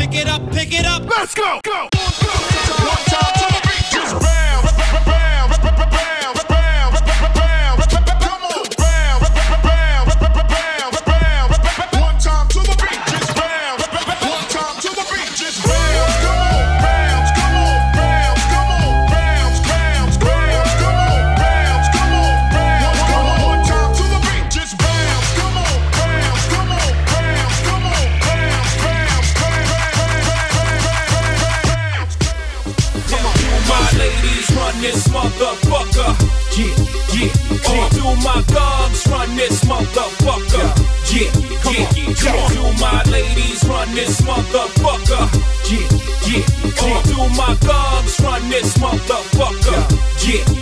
Pick it up, pick it up, pick it up. Let's go, go. One time my thugs run this motherfucker. Yeah, yeah, yeah. Come on, do my ladies run this motherfucker. Yeah, yeah. Come on, do my thugs run this motherfucker. Yeah, yeah, yeah.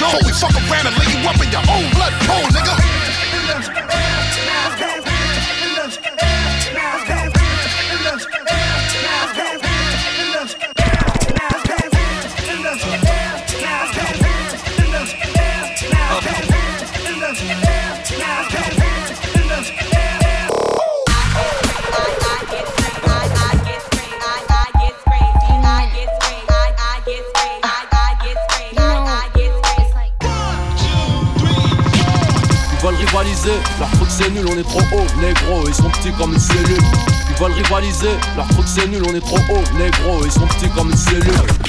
Before we fuck around and lay you up in your own blood pool, nigga. Rivaliser, leur c'est nul, on est trop haut, négro, ils sont petits comme une cellule. Ils veulent rivaliser, leur truc c'est nul, on est trop haut, négro, ils sont petits comme une cellule.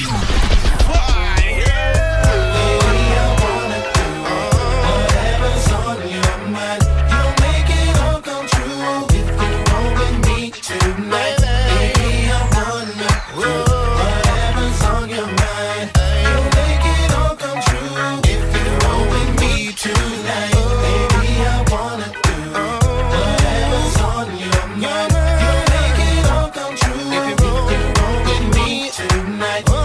I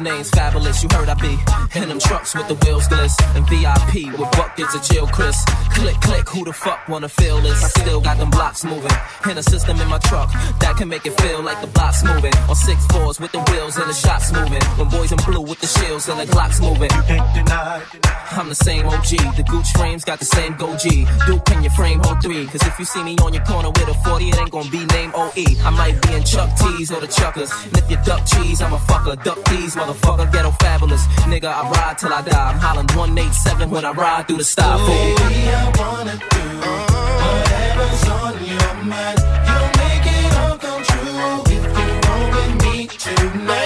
The name's Fabolous, you heard I be in them trucks with the wheels gliss and VIP with buckets of chill Chris. Click, click, who the fuck wanna feel this? I still got them blocks moving in a system in my truck that can make it feel like the blocks moving on six fours with the wheels and the shots moving. When boys in blue with the shields and the glocks moving. I'm the same OG. The Gooch frames got the same go G. Duke, can you frame 03? Cause if you see me on your corner with a 40, it ain't gonna be name OE. I might be in Chuck T's or the Chuckers. And if you duck cheese, I'm a fucker. Duck these, motherfucker. Ghetto fabulous. Nigga, I ride till I die. I'm hollering 187 when I ride through the. Fool. Baby, I wanna do whatever's on your mind. You'll make it all come true if you roll with me tonight.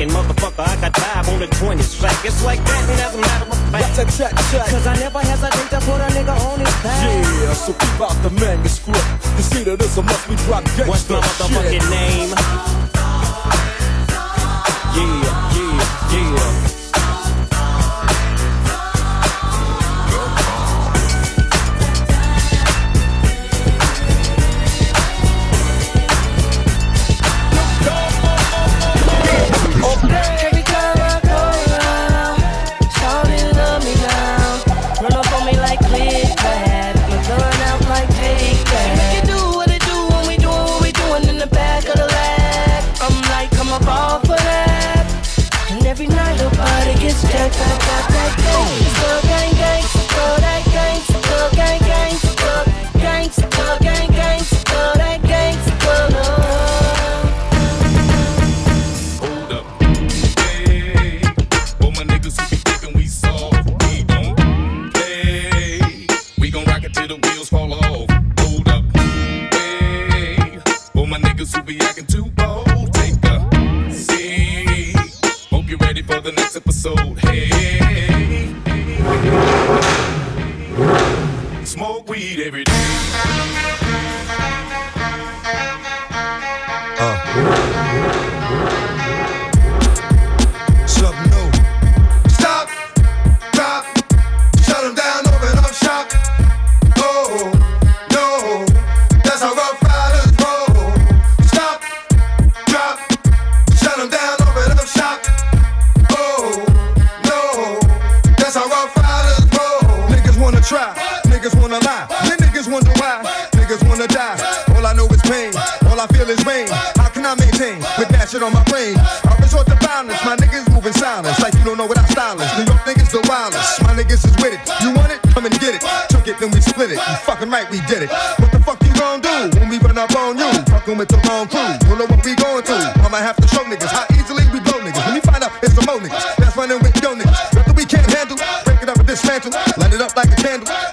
And motherfucker, I got five on the 20 track. It's like that, and as a matter of fact, cause I never hesitate to put a nigga on his back. Yeah, so keep out the manuscript. You see that it's a must be drop gangsta What's my motherfucking shit. name? Uh.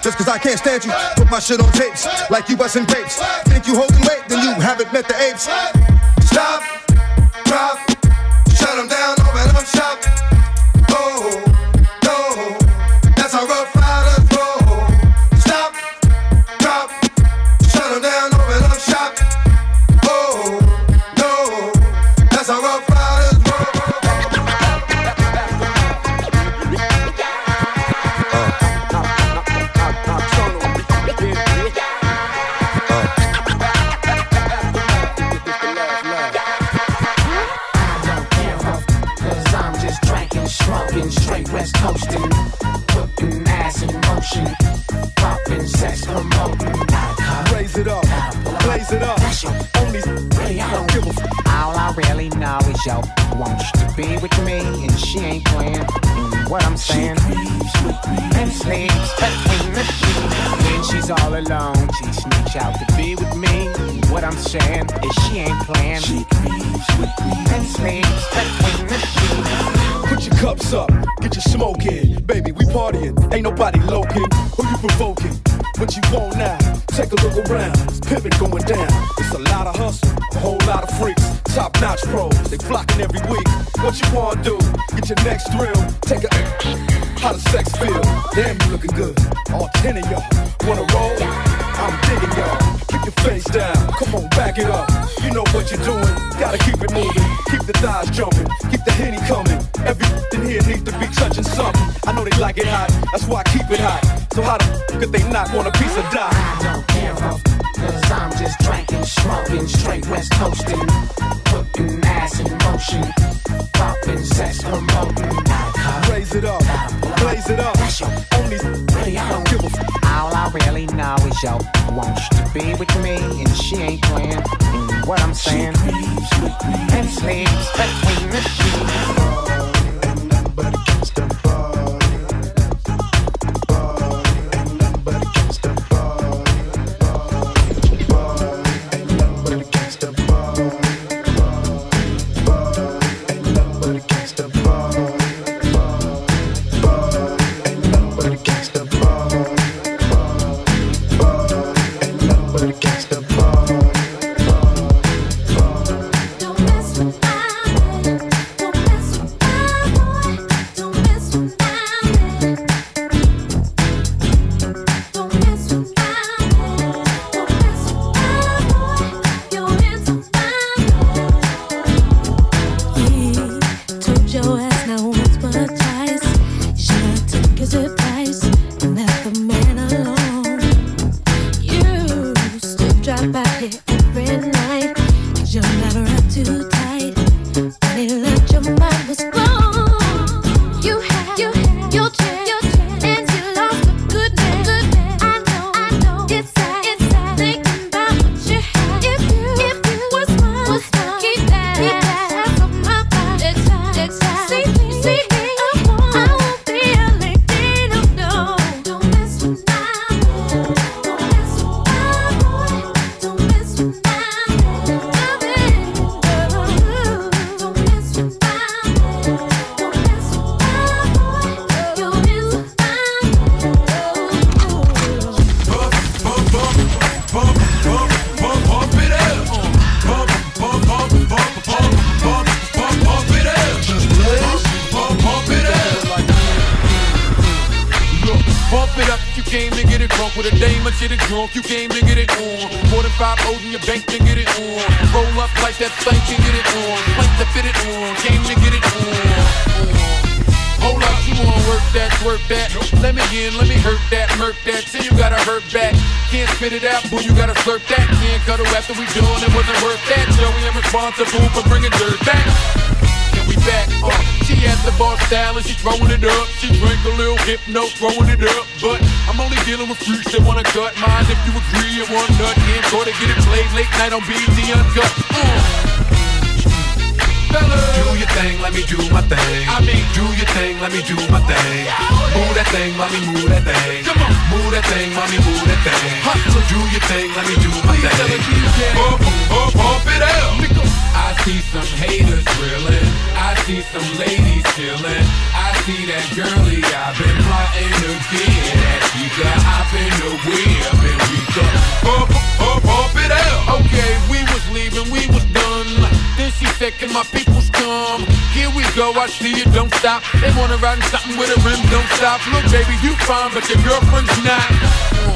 Just cause I can't stand you, put my shit on tapes, like you bustin' tapes. Think you holding weight, then you haven't met the apes. Stop, drop, shut them down, open up shop. Know wants to be with me, and she ain't playing. And what I'm saying, and sleeps between the sheets. When she's all alone, she sneaks out to be with me. And what I'm saying is she ain't playing. She and sleeps between the sheets. Put your cups up, get your smoke in. Baby, we partying, ain't nobody loking. Who you provoking? What you want now? Take a look around, it's pimping going down. It's a lot of hustle, a whole lot of freaks. Top notch pros, they flocking every week. What you wanna do? Get your next thrill. Take a. How does sex feel? Damn, you looking good. All ten of y'all wanna roll? I'm digging y'all. Keep your face down. Come on, back it up. You know what you're doing. Gotta keep it moving. Keep the thighs jumping. Keep the henny coming. Everything here needs to be touching something. I know they like it hot. That's why I keep it hot. So how the could they not want a piece of die? I don't care about Cause I'm just drinking, smoking, straight west coasting. Putting ass in motion. Popping, sex promoting. Raise it up, blaze it up. Only really, I don't give a f- All I really know is yo wants to be with me, and she ain't playing. And what I'm saying, and sleeps between the sheets. Drunk with a dame shit it drunk, you came to get it on. More than five O's in your bank to get it on. Roll up like that thing can get it on. Plank to fit it on, came to get it on. Hold up, you wanna work that, work that. Let me in, let me hurt that, murk that. Till you gotta hurt back. Can't spit it out, boo, you gotta slurp that. Can't cuddle after we done, it wasn't worth that. Joey, I'm responsible for bringing dirt back. And we back, uh, she at the bar style and she throwing it up. She drink a little hypno, throwing it up. But I'm only dealing with freaks that wanna cut mine. If you agree, it one nut in for to get it played late night on BET Uncut. Uh. Do your thing, let me do my thing. I mean, do your thing, let me do my thing. Move that thing, mommy, move that thing. Come on, move that thing, mommy, move that thing. Hustle, do your thing, let me do my thing. See some ladies chilling. I see that girlie I've been plotting to get. She got hop in the whip and we go pump, pump, pump it out. Okay, we was leaving, we was done. Then she said, Can my peoples come? Here we go, I see you, don't stop. They wanna ride in something with a rim, don't stop. Look, baby, you fine, but your girlfriend's not.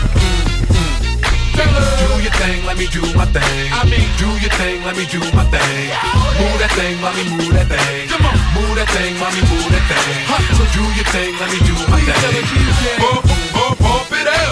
Do your thing, let me do my thing. I mean, do your thing, let me do my thing. Move that thing, mommy, move that thing. Move that thing, mommy, move that thing. So do your thing, let me do my thing. Bump, bump, bump it out.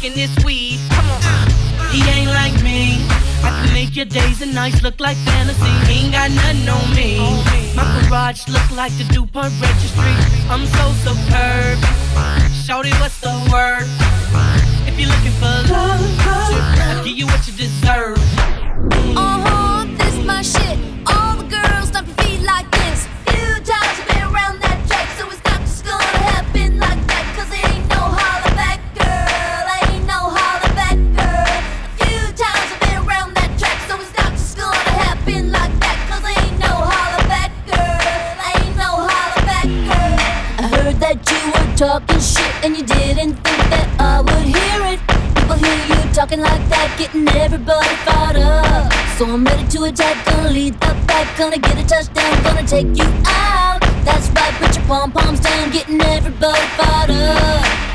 rocking this weed. Come on. He ain't like me. I can make your days and nights look like fantasy. He ain't got nothing on me. My garage look like the DuPont registry. I'm so superb. Shorty, what's the word? If you're looking for love, I'll give you what you Talking like that, getting everybody fired up. So I'm ready to attack, gonna lead the pack, gonna get a touchdown, gonna take you out. That's right, put your pom poms down, getting everybody fired up.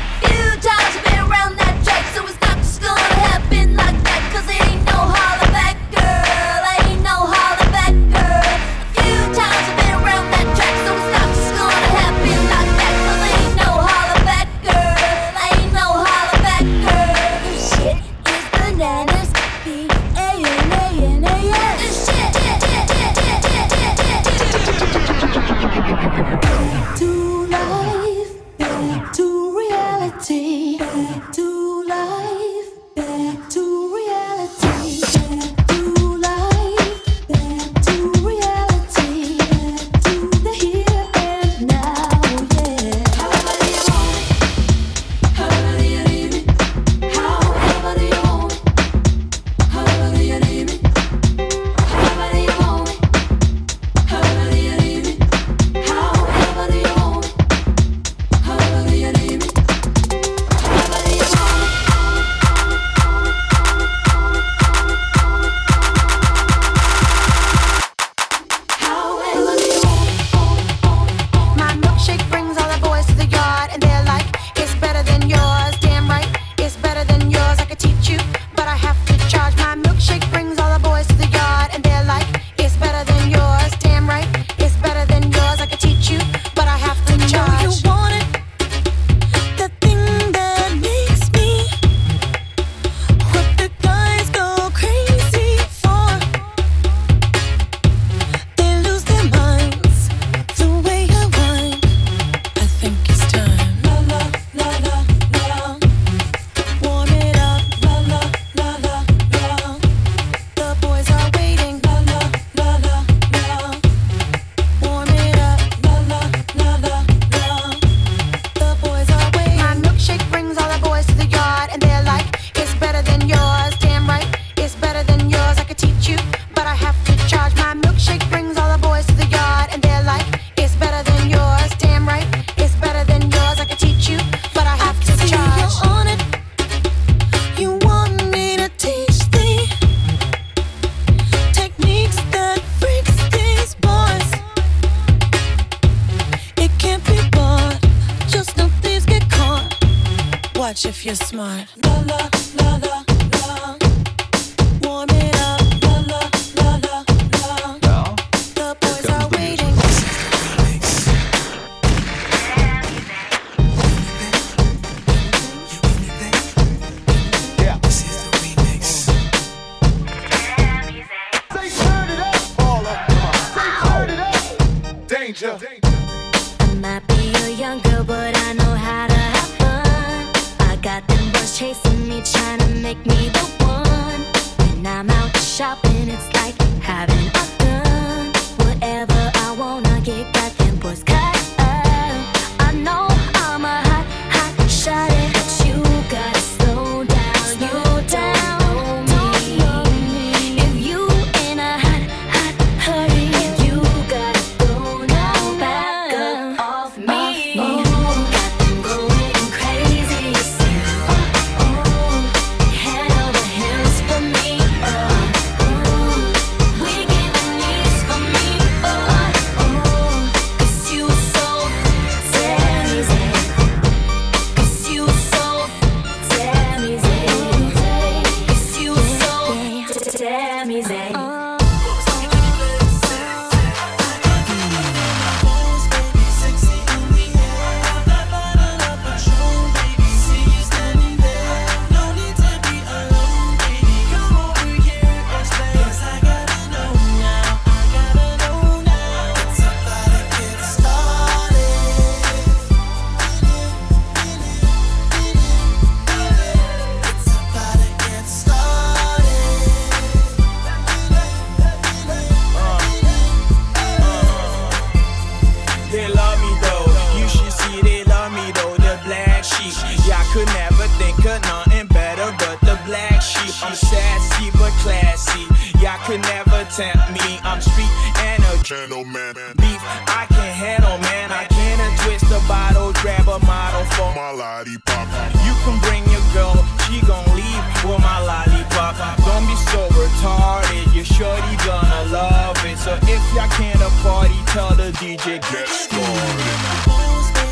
I can handle, man. I can not twist the bottle, grab a model for my lollipop. You can bring your girl, she gon' leave with my lollipop. Don't be so retarded. Your shorty gonna love it. So if y'all can't afford it, tell the DJ get started.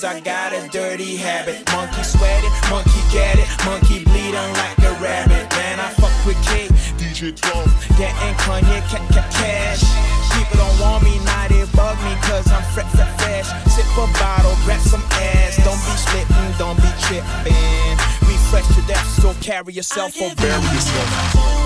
Cause I got a dirty habit. Monkey sweat it, monkey get it, monkey bleeding like a rabbit. Man, I fuck with K, DJ 12, getting Kanye ca- ca- cash. People don't want me, now they bug me, cause I'm fresh, fresh, fresh. Sip a bottle, grab some ass. Don't be slipping, don't be tripping. We fresh to death, so carry yourself or bury yourself.